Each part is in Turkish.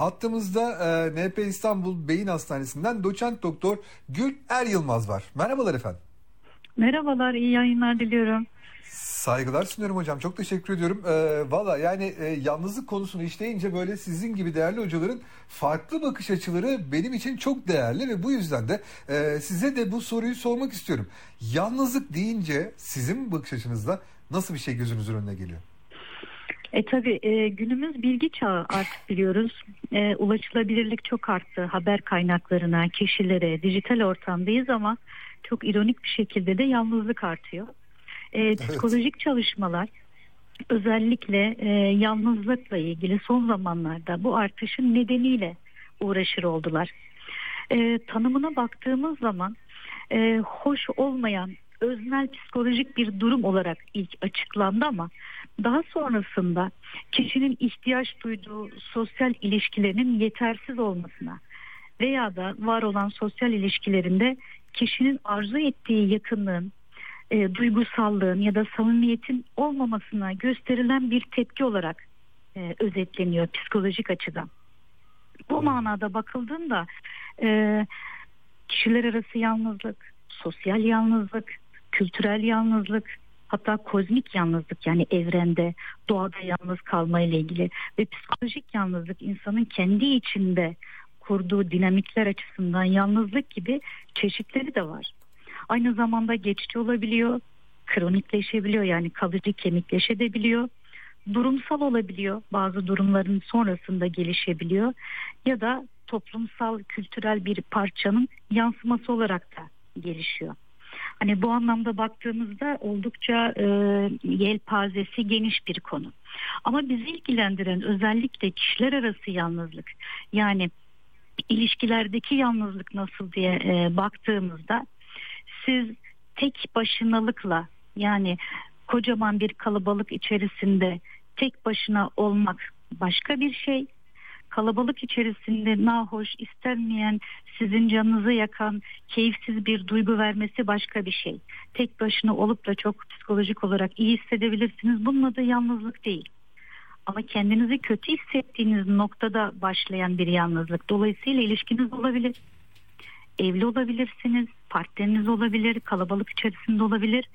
Hattımızda e, NP İstanbul Beyin Hastanesi'nden doçent doktor Gül Er Yılmaz var. Merhabalar efendim. Merhabalar, iyi yayınlar diliyorum. Saygılar sunuyorum hocam. Çok teşekkür ediyorum. Ee, Valla yani e, yalnızlık konusunu işleyince böyle sizin gibi değerli hocaların farklı bakış açıları benim için çok değerli ve bu yüzden de e, size de bu soruyu sormak istiyorum. Yalnızlık deyince sizin bakış açınızda nasıl bir şey gözünüzün önüne geliyor? E tabi e, günümüz bilgi çağı artık biliyoruz. E, ulaşılabilirlik çok arttı. Haber kaynaklarına, kişilere, dijital ortamdayız ama çok ironik bir şekilde de yalnızlık artıyor. E, psikolojik çalışmalar özellikle e, yalnızlıkla ilgili son zamanlarda bu artışın nedeniyle uğraşır oldular. E, tanımına baktığımız zaman e, hoş olmayan öznel psikolojik bir durum olarak ilk açıklandı ama daha sonrasında kişinin ihtiyaç duyduğu sosyal ilişkilerinin yetersiz olmasına veya da var olan sosyal ilişkilerinde kişinin arzu ettiği yakınlığın, e, duygusallığın ya da samimiyetin olmamasına gösterilen bir tepki olarak e, özetleniyor psikolojik açıdan. Bu manada bakıldığında e, kişiler arası yalnızlık, sosyal yalnızlık, kültürel yalnızlık, hatta kozmik yalnızlık yani evrende, doğada yalnız kalma ile ilgili ve psikolojik yalnızlık insanın kendi içinde kurduğu dinamikler açısından yalnızlık gibi çeşitleri de var. Aynı zamanda geçici olabiliyor, kronikleşebiliyor yani kalıcı kemikleşebiliyor, durumsal olabiliyor, bazı durumların sonrasında gelişebiliyor ya da toplumsal kültürel bir parçanın yansıması olarak da gelişiyor. Hani bu anlamda baktığımızda oldukça e, yelpazesi geniş bir konu. Ama bizi ilgilendiren özellikle kişiler arası yalnızlık yani ilişkilerdeki yalnızlık nasıl diye e, baktığımızda siz tek başınalıkla yani kocaman bir kalabalık içerisinde tek başına olmak başka bir şey kalabalık içerisinde nahoş, istenmeyen, sizin canınızı yakan, keyifsiz bir duygu vermesi başka bir şey. Tek başına olup da çok psikolojik olarak iyi hissedebilirsiniz. Bunun adı yalnızlık değil. Ama kendinizi kötü hissettiğiniz noktada başlayan bir yalnızlık. Dolayısıyla ilişkiniz olabilir. Evli olabilirsiniz, partneriniz olabilir, kalabalık içerisinde olabilir.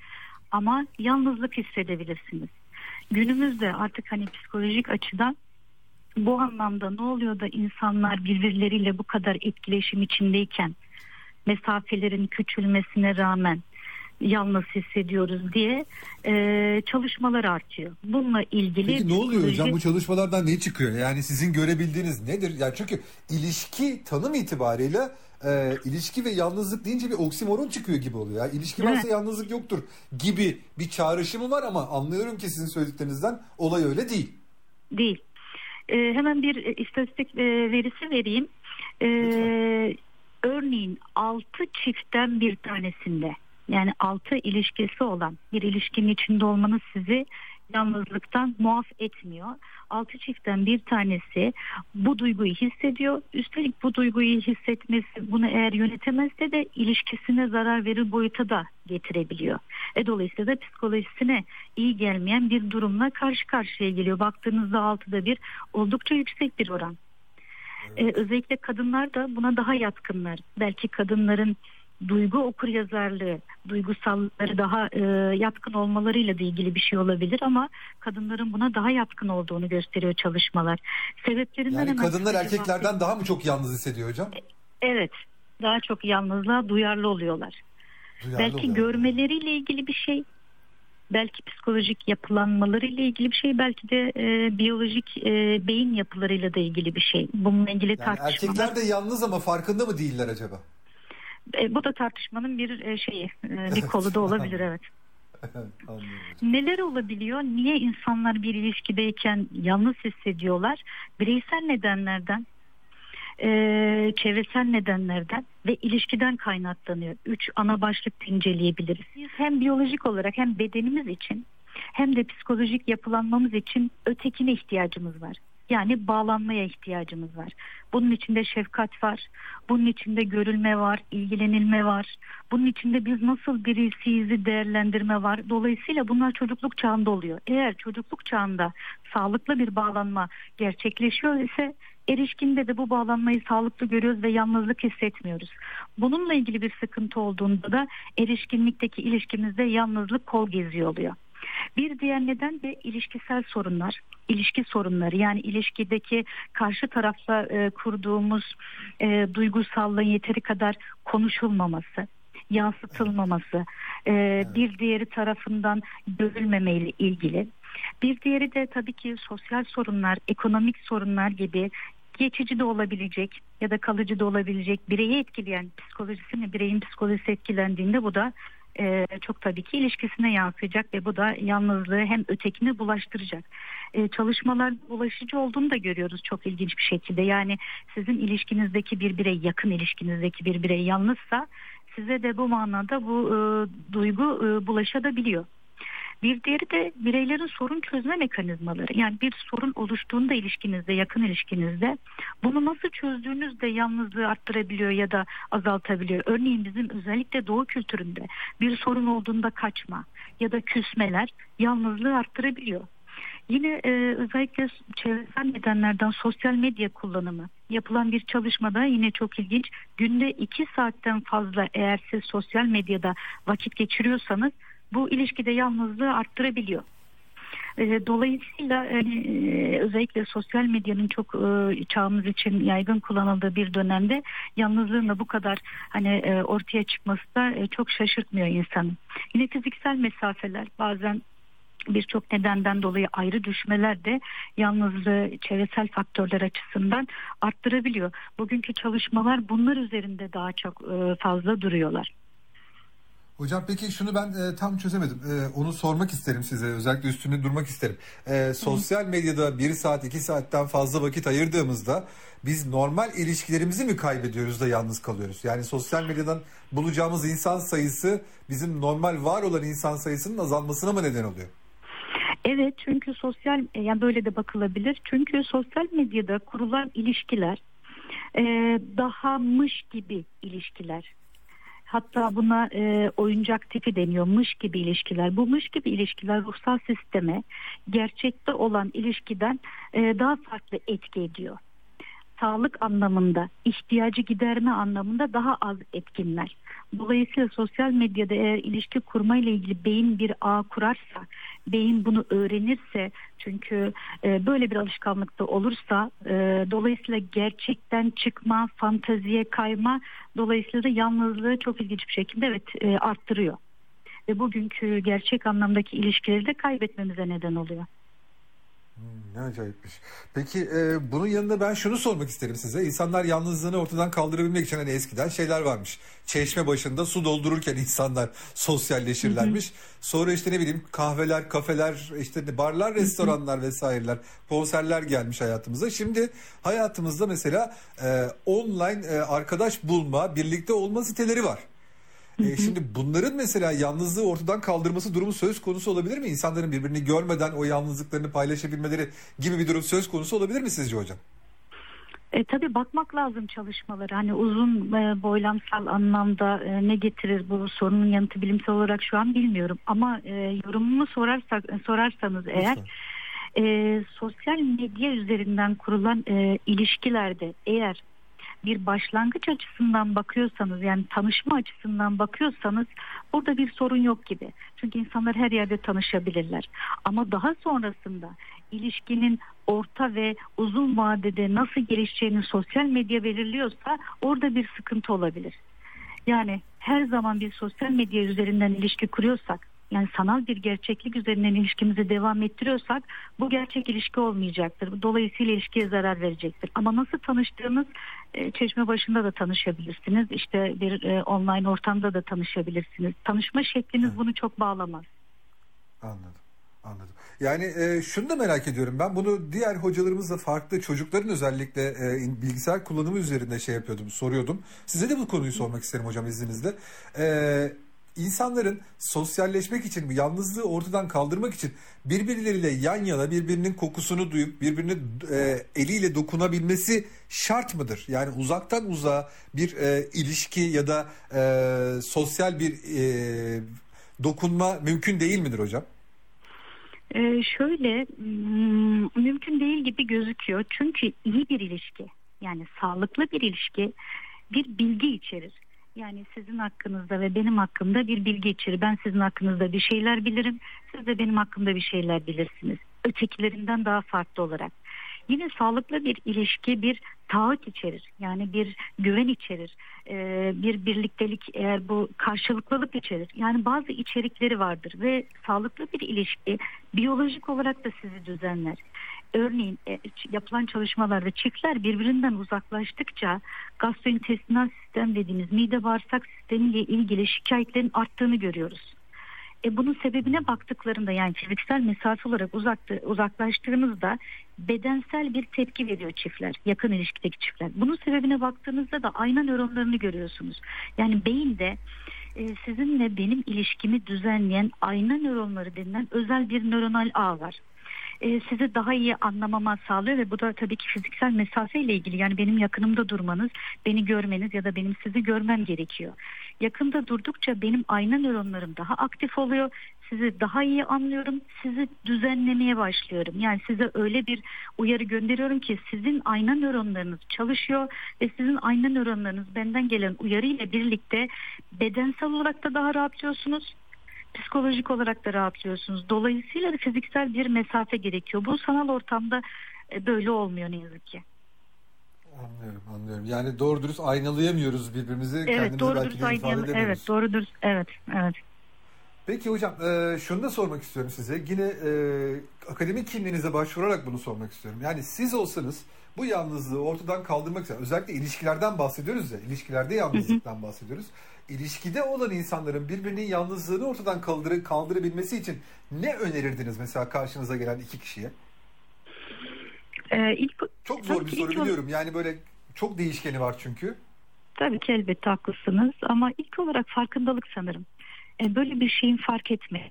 Ama yalnızlık hissedebilirsiniz. Günümüzde artık hani psikolojik açıdan bu anlamda ne oluyor da insanlar birbirleriyle bu kadar etkileşim içindeyken mesafelerin küçülmesine rağmen yalnız hissediyoruz diye e, çalışmalar artıyor. Bununla ilgili Peki ne oluyor hocam bu çalışmalardan ne çıkıyor? Yani sizin görebildiğiniz nedir? Yani çünkü ilişki tanım itibariyle e, ilişki ve yalnızlık deyince bir oksimoron çıkıyor gibi oluyor. Yani ilişki varsa evet. yalnızlık yoktur gibi bir çağrışımı var ama anlıyorum ki sizin söylediklerinizden olay öyle değil. Değil. E, hemen bir e, istatistik e, verisi vereyim. E, örneğin 6 çiftten bir tanesinde yani 6 ilişkisi olan bir ilişkinin içinde olmanız sizi yalnızlıktan muaf etmiyor. Altı çiftten bir tanesi bu duyguyu hissediyor. Üstelik bu duyguyu hissetmesi bunu eğer yönetemezse de ilişkisine zarar verir boyuta da getirebiliyor. E dolayısıyla da psikolojisine iyi gelmeyen bir durumla karşı karşıya geliyor. Baktığınızda altıda bir oldukça yüksek bir oran. Ee, özellikle kadınlar da buna daha yatkınlar. Belki kadınların duygu okur yazarlığı, duygusalları daha e, yatkın olmalarıyla da ilgili bir şey olabilir ama kadınların buna daha yatkın olduğunu gösteriyor çalışmalar. Sebeplerinden yani kadınlar erkeklerden bahsedeyim. daha mı çok yalnız hissediyor hocam? E, evet. Daha çok yalnızlığa duyarlı oluyorlar. Duyarlı Belki oluyor. görmeleriyle ilgili bir şey, belki psikolojik yapılanmalarıyla ilgili bir şey belki de e, biyolojik e, beyin yapılarıyla da ilgili bir şey. Bununla ilgili yani tartışmalar. Erkekler de yalnız ama farkında mı değiller acaba? E, bu da tartışmanın bir e, şeyi, e, bir kolu da olabilir evet. Neler olabiliyor? Niye insanlar bir ilişkideyken yalnız hissediyorlar? Bireysel nedenlerden, e, çevresel nedenlerden ve ilişkiden kaynaklanıyor. Üç ana başlık inceleyebiliriz. Biz hem biyolojik olarak hem bedenimiz için hem de psikolojik yapılanmamız için ötekine ihtiyacımız var. Yani bağlanmaya ihtiyacımız var. Bunun içinde şefkat var, bunun içinde görülme var, ilgilenilme var. Bunun içinde biz nasıl birisiyizi değerlendirme var. Dolayısıyla bunlar çocukluk çağında oluyor. Eğer çocukluk çağında sağlıklı bir bağlanma gerçekleşiyor ise Erişkinde de bu bağlanmayı sağlıklı görüyoruz ve yalnızlık hissetmiyoruz. Bununla ilgili bir sıkıntı olduğunda da erişkinlikteki ilişkimizde yalnızlık kol geziyor oluyor. Bir diğer neden de ilişkisel sorunlar, ilişki sorunları yani ilişkideki karşı tarafla e, kurduğumuz e, duygusallığın yeteri kadar konuşulmaması, yansıtılmaması, e, bir diğeri tarafından görülmemeyle ilgili. Bir diğeri de tabii ki sosyal sorunlar, ekonomik sorunlar gibi geçici de olabilecek ya da kalıcı da olabilecek bireyi etkileyen psikolojisini bireyin psikolojisi etkilendiğinde bu da e, çok tabii ki ilişkisine yansıyacak ve bu da yalnızlığı hem ötekine bulaştıracak. E, çalışmalar bulaşıcı olduğunu da görüyoruz çok ilginç bir şekilde. Yani sizin ilişkinizdeki bir birey yakın ilişkinizdeki bir birey yalnızsa size de bu manada bu e, duygu e, bulaşabiliyor. Bir diğeri de bireylerin sorun çözme mekanizmaları. Yani bir sorun oluştuğunda ilişkinizde, yakın ilişkinizde bunu nasıl çözdüğünüz de yalnızlığı arttırabiliyor ya da azaltabiliyor. Örneğin bizim özellikle doğu kültüründe bir sorun olduğunda kaçma ya da küsmeler yalnızlığı arttırabiliyor. Yine e, özellikle çevresel nedenlerden sosyal medya kullanımı yapılan bir çalışmada yine çok ilginç. Günde iki saatten fazla eğer siz sosyal medyada vakit geçiriyorsanız bu ilişkide yalnızlığı arttırabiliyor. E, dolayısıyla hani, özellikle sosyal medyanın çok e, çağımız için yaygın kullanıldığı bir dönemde yalnızlığın da bu kadar hani ortaya çıkması da çok şaşırtmıyor insanı. Yine fiziksel mesafeler bazen birçok nedenden dolayı ayrı düşmeler de yalnızlığı çevresel faktörler açısından arttırabiliyor. Bugünkü çalışmalar bunlar üzerinde daha çok fazla duruyorlar. Hocam peki şunu ben e, tam çözemedim. E, onu sormak isterim size. Özellikle üstünde durmak isterim. E, sosyal medyada bir saat iki saatten fazla vakit ayırdığımızda biz normal ilişkilerimizi mi kaybediyoruz da yalnız kalıyoruz? Yani sosyal medyadan bulacağımız insan sayısı bizim normal var olan insan sayısının azalmasına mı neden oluyor? Evet çünkü sosyal yani böyle de bakılabilir. Çünkü sosyal medyada kurulan ilişkiler e, daha mış gibi ilişkiler. Hatta buna e, oyuncak tipi deniyormuş gibi ilişkiler. Bu mış gibi ilişkiler ruhsal sisteme gerçekte olan ilişkiden e, daha farklı etki ediyor. Sağlık anlamında, ihtiyacı giderme anlamında daha az etkinler. Dolayısıyla sosyal medyada eğer ilişki kurma ile ilgili beyin bir ağ kurarsa, beyin bunu öğrenirse çünkü e, böyle bir alışkanlıkta olursa e, dolayısıyla gerçekten çıkma, fanteziye kayma dolayısıyla da yalnızlığı çok ilginç bir şekilde evet e, arttırıyor. Ve bugünkü gerçek anlamdaki ilişkileri de kaybetmemize neden oluyor. Ne acayipmiş. Peki e, bunun yanında ben şunu sormak isterim size. İnsanlar yalnızlığını ortadan kaldırabilmek için hani eskiden şeyler varmış. Çeşme başında su doldururken insanlar sosyalleşirlermiş. Hı hı. Sonra işte ne bileyim kahveler, kafeler, işte barlar, restoranlar vesaireler, konserler gelmiş hayatımıza. Şimdi hayatımızda mesela e, online e, arkadaş bulma, birlikte olma siteleri var. E, şimdi bunların mesela yalnızlığı ortadan kaldırması durumu söz konusu olabilir mi? İnsanların birbirini görmeden o yalnızlıklarını paylaşabilmeleri gibi bir durum söz konusu olabilir mi sizce hocam? E, tabii bakmak lazım çalışmaları. Hani uzun e, boylamsal anlamda e, ne getirir bu sorunun yanıtı bilimsel olarak şu an bilmiyorum. Ama e, yorumumu sorarsak sorarsanız eğer e, sosyal medya üzerinden kurulan e, ilişkilerde eğer bir başlangıç açısından bakıyorsanız yani tanışma açısından bakıyorsanız burada bir sorun yok gibi. Çünkü insanlar her yerde tanışabilirler. Ama daha sonrasında ilişkinin orta ve uzun vadede nasıl gelişeceğini sosyal medya belirliyorsa orada bir sıkıntı olabilir. Yani her zaman bir sosyal medya üzerinden ilişki kuruyorsak yani sanal bir gerçeklik üzerinden ilişkimizi devam ettiriyorsak bu gerçek ilişki olmayacaktır. Dolayısıyla ilişkiye zarar verecektir. Ama nasıl tanıştığınız e, çeşme başında da tanışabilirsiniz. İşte bir e, online ortamda da tanışabilirsiniz. Tanışma şekliniz evet. bunu çok bağlamaz. Anladım. Anladım. Yani e, şunu da merak ediyorum ben bunu diğer hocalarımızla farklı çocukların özellikle e, bilgisayar kullanımı üzerinde şey yapıyordum soruyordum. Size de bu konuyu sormak isterim hocam izninizle. E, insanların sosyalleşmek için, yalnızlığı ortadan kaldırmak için birbirleriyle yan yana birbirinin kokusunu duyup birbirini e, eliyle dokunabilmesi şart mıdır? Yani uzaktan uzağa bir e, ilişki ya da e, sosyal bir e, dokunma mümkün değil midir hocam? Ee, şöyle hmm, mümkün değil gibi gözüküyor. Çünkü iyi bir ilişki yani sağlıklı bir ilişki bir bilgi içerir. Yani sizin hakkınızda ve benim hakkımda bir bilgi içerir. Ben sizin hakkınızda bir şeyler bilirim. Siz de benim hakkımda bir şeyler bilirsiniz. Ötekilerinden daha farklı olarak. Yine sağlıklı bir ilişki bir taahhüt içerir. Yani bir güven içerir. Ee, bir birliktelik eğer bu karşılıklılık içerir. Yani bazı içerikleri vardır ve sağlıklı bir ilişki biyolojik olarak da sizi düzenler. Örneğin e, yapılan çalışmalarda çiftler birbirinden uzaklaştıkça gastrointestinal sistem dediğimiz mide bağırsak sistemiyle ilgili şikayetlerin arttığını görüyoruz. E bunun sebebine baktıklarında yani fiziksel mesafe olarak uzaktı, uzaklaştığınızda bedensel bir tepki veriyor çiftler, yakın ilişkideki çiftler. Bunun sebebine baktığınızda da ayna nöronlarını görüyorsunuz. Yani beyinde e, sizinle benim ilişkimi düzenleyen ayna nöronları denilen özel bir nöronal ağ var e, sizi daha iyi anlamama sağlıyor ve bu da tabii ki fiziksel mesafe ile ilgili yani benim yakınımda durmanız, beni görmeniz ya da benim sizi görmem gerekiyor. Yakında durdukça benim ayna nöronlarım daha aktif oluyor. Sizi daha iyi anlıyorum. Sizi düzenlemeye başlıyorum. Yani size öyle bir uyarı gönderiyorum ki sizin ayna nöronlarınız çalışıyor ve sizin ayna nöronlarınız benden gelen uyarı ile birlikte bedensel olarak da daha rahatlıyorsunuz psikolojik olarak da rahatlıyorsunuz. Dolayısıyla da fiziksel bir mesafe gerekiyor. Bu sanal ortamda e, böyle olmuyor ne yazık ki. Anlıyorum, anlıyorum. Yani doğru dürüst aynalayamıyoruz birbirimizi. Evet, Kendimizi doğru dürüst aynalayamıyoruz. Evet, doğru dürüst, evet, evet. Peki hocam, e, şunu da sormak istiyorum size. Yine e, akademik kimliğinize başvurarak bunu sormak istiyorum. Yani siz olsanız bu yalnızlığı ortadan kaldırmak için, özellikle ilişkilerden bahsediyoruz ya, ilişkilerde yalnızlıktan bahsediyoruz ilişkide olan insanların birbirinin yalnızlığını ortadan kaldır kaldırabilmesi için ne önerirdiniz mesela karşınıza gelen iki kişiye? Ee, ilk, çok zor bir soru biliyorum. Yani böyle çok değişkeni var çünkü. Tabii ki elbette haklısınız ama ilk olarak farkındalık sanırım. Yani böyle bir şeyin fark etme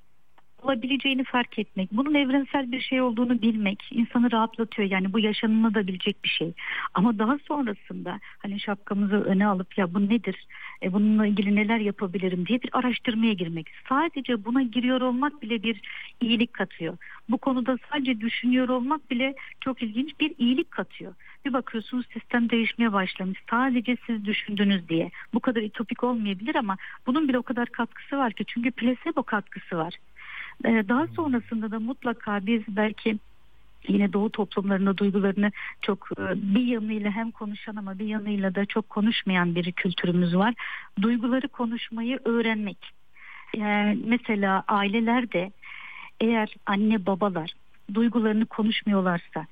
olabileceğini fark etmek, bunun evrensel bir şey olduğunu bilmek insanı rahatlatıyor. Yani bu yaşanılabilecek bir şey. Ama daha sonrasında hani şapkamızı öne alıp ya bu nedir, e, bununla ilgili neler yapabilirim diye bir araştırmaya girmek. Sadece buna giriyor olmak bile bir iyilik katıyor. Bu konuda sadece düşünüyor olmak bile çok ilginç bir iyilik katıyor. Bir bakıyorsunuz sistem değişmeye başlamış. Sadece siz düşündünüz diye. Bu kadar itopik olmayabilir ama bunun bile o kadar katkısı var ki. Çünkü plasebo katkısı var. Ee, daha sonrasında da mutlaka biz belki yine doğu toplumlarında duygularını çok e, bir yanıyla hem konuşan ama bir yanıyla da çok konuşmayan bir kültürümüz var. Duyguları konuşmayı öğrenmek. Yani mesela ailelerde eğer anne babalar duygularını konuşmuyorlarsa,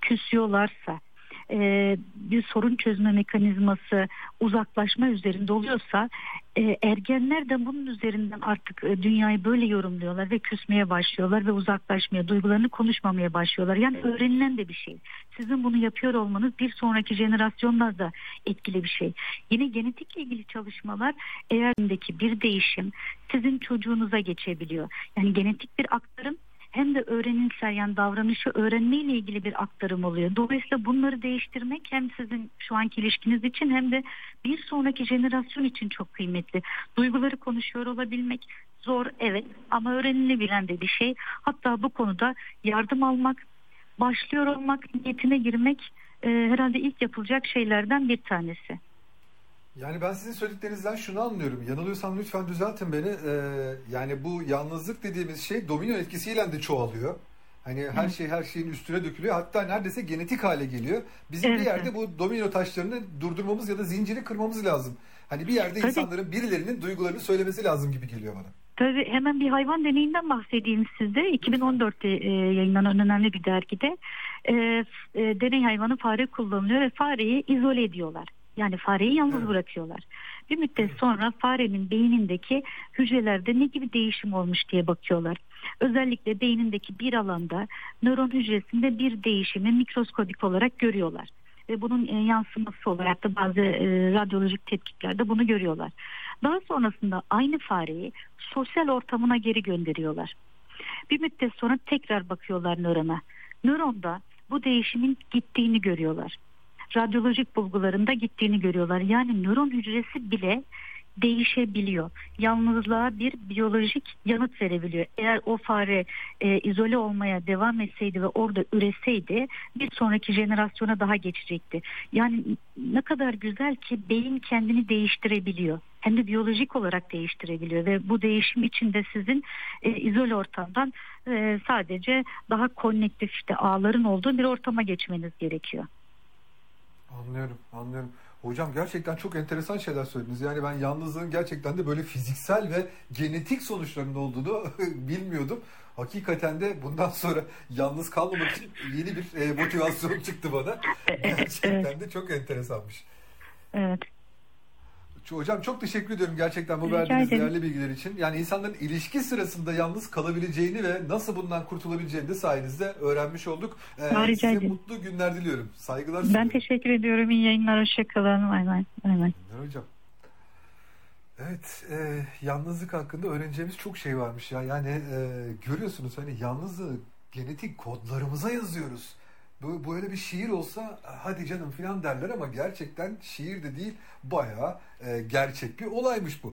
küsüyorlarsa, e, bir sorun çözme mekanizması uzaklaşma üzerinde oluyorsa e, ergenler de bunun üzerinden artık e, dünyayı böyle yorumluyorlar ve küsmeye başlıyorlar ve uzaklaşmaya, duygularını konuşmamaya başlıyorlar. Yani öğrenilen de bir şey. Sizin bunu yapıyor olmanız bir sonraki jenerasyonlar da etkili bir şey. Yine genetikle ilgili çalışmalar eğer bir değişim sizin çocuğunuza geçebiliyor. Yani genetik bir aktarım hem de öğrenimsel yani davranışı öğrenmeyle ilgili bir aktarım oluyor. Dolayısıyla bunları değiştirmek hem sizin şu anki ilişkiniz için hem de bir sonraki jenerasyon için çok kıymetli. Duyguları konuşuyor olabilmek zor evet ama öğrenilebilen de bir şey. Hatta bu konuda yardım almak, başlıyor olmak, niyetine girmek e, herhalde ilk yapılacak şeylerden bir tanesi. Yani ben sizin söylediklerinizden şunu anlıyorum. Yanılıyorsam lütfen düzeltin beni. Ee, yani bu yalnızlık dediğimiz şey domino etkisiyle de çoğalıyor. Hani her şey her şeyin üstüne dökülüyor. Hatta neredeyse genetik hale geliyor. Bizim evet. bir yerde bu domino taşlarını durdurmamız ya da zinciri kırmamız lazım. Hani bir yerde Tabii. insanların birilerinin duygularını söylemesi lazım gibi geliyor bana. Tabii hemen bir hayvan deneyinden bahsedeyim size. 2014'te e, yayınlanan önemli bir dergide e, e, deney hayvanı fare kullanılıyor ve fareyi izole ediyorlar. Yani fareyi yalnız evet. bırakıyorlar. Bir müddet sonra farenin beynindeki hücrelerde ne gibi değişim olmuş diye bakıyorlar. Özellikle beynindeki bir alanda nöron hücresinde bir değişimi mikroskobik olarak görüyorlar. Ve bunun e, yansıması olarak da bazı e, radyolojik tetkiklerde bunu görüyorlar. Daha sonrasında aynı fareyi sosyal ortamına geri gönderiyorlar. Bir müddet sonra tekrar bakıyorlar nörona. Nöronda bu değişimin gittiğini görüyorlar radyolojik bulgularında gittiğini görüyorlar. Yani nöron hücresi bile değişebiliyor. Yalnızlığa bir biyolojik yanıt verebiliyor. Eğer o fare e, izole olmaya devam etseydi ve orada üreseydi bir sonraki jenerasyona daha geçecekti. Yani ne kadar güzel ki beyin kendini değiştirebiliyor. Hem de biyolojik olarak değiştirebiliyor ve bu değişim içinde sizin e, izole ortamdan e, sadece daha konnektif işte ağların olduğu bir ortama geçmeniz gerekiyor. Anlıyorum, anlıyorum. Hocam gerçekten çok enteresan şeyler söylediniz. Yani ben yalnızlığın gerçekten de böyle fiziksel ve genetik sonuçlarının olduğunu bilmiyordum. Hakikaten de bundan sonra yalnız kalmamak için yeni bir e, motivasyon çıktı bana. Gerçekten de çok enteresanmış. Evet. Hocam çok teşekkür ediyorum gerçekten bu verdiğiniz değerli bilgiler için. Yani insanların ilişki sırasında yalnız kalabileceğini ve nasıl bundan kurtulabileceğini de sayenizde öğrenmiş olduk. Ee, size ederim. mutlu günler diliyorum. Saygılar sunuyorum. Ben teşekkür ediyorum. İyi yayınlar. Hoşçakalın. Bay bay. Bay hocam. Evet, e, yalnızlık hakkında öğreneceğimiz çok şey varmış ya. Yani e, görüyorsunuz hani yalnızlığı genetik kodlarımıza yazıyoruz bu böyle bir şiir olsa hadi canım filan derler ama gerçekten şiir de değil bayağı e, gerçek bir olaymış bu.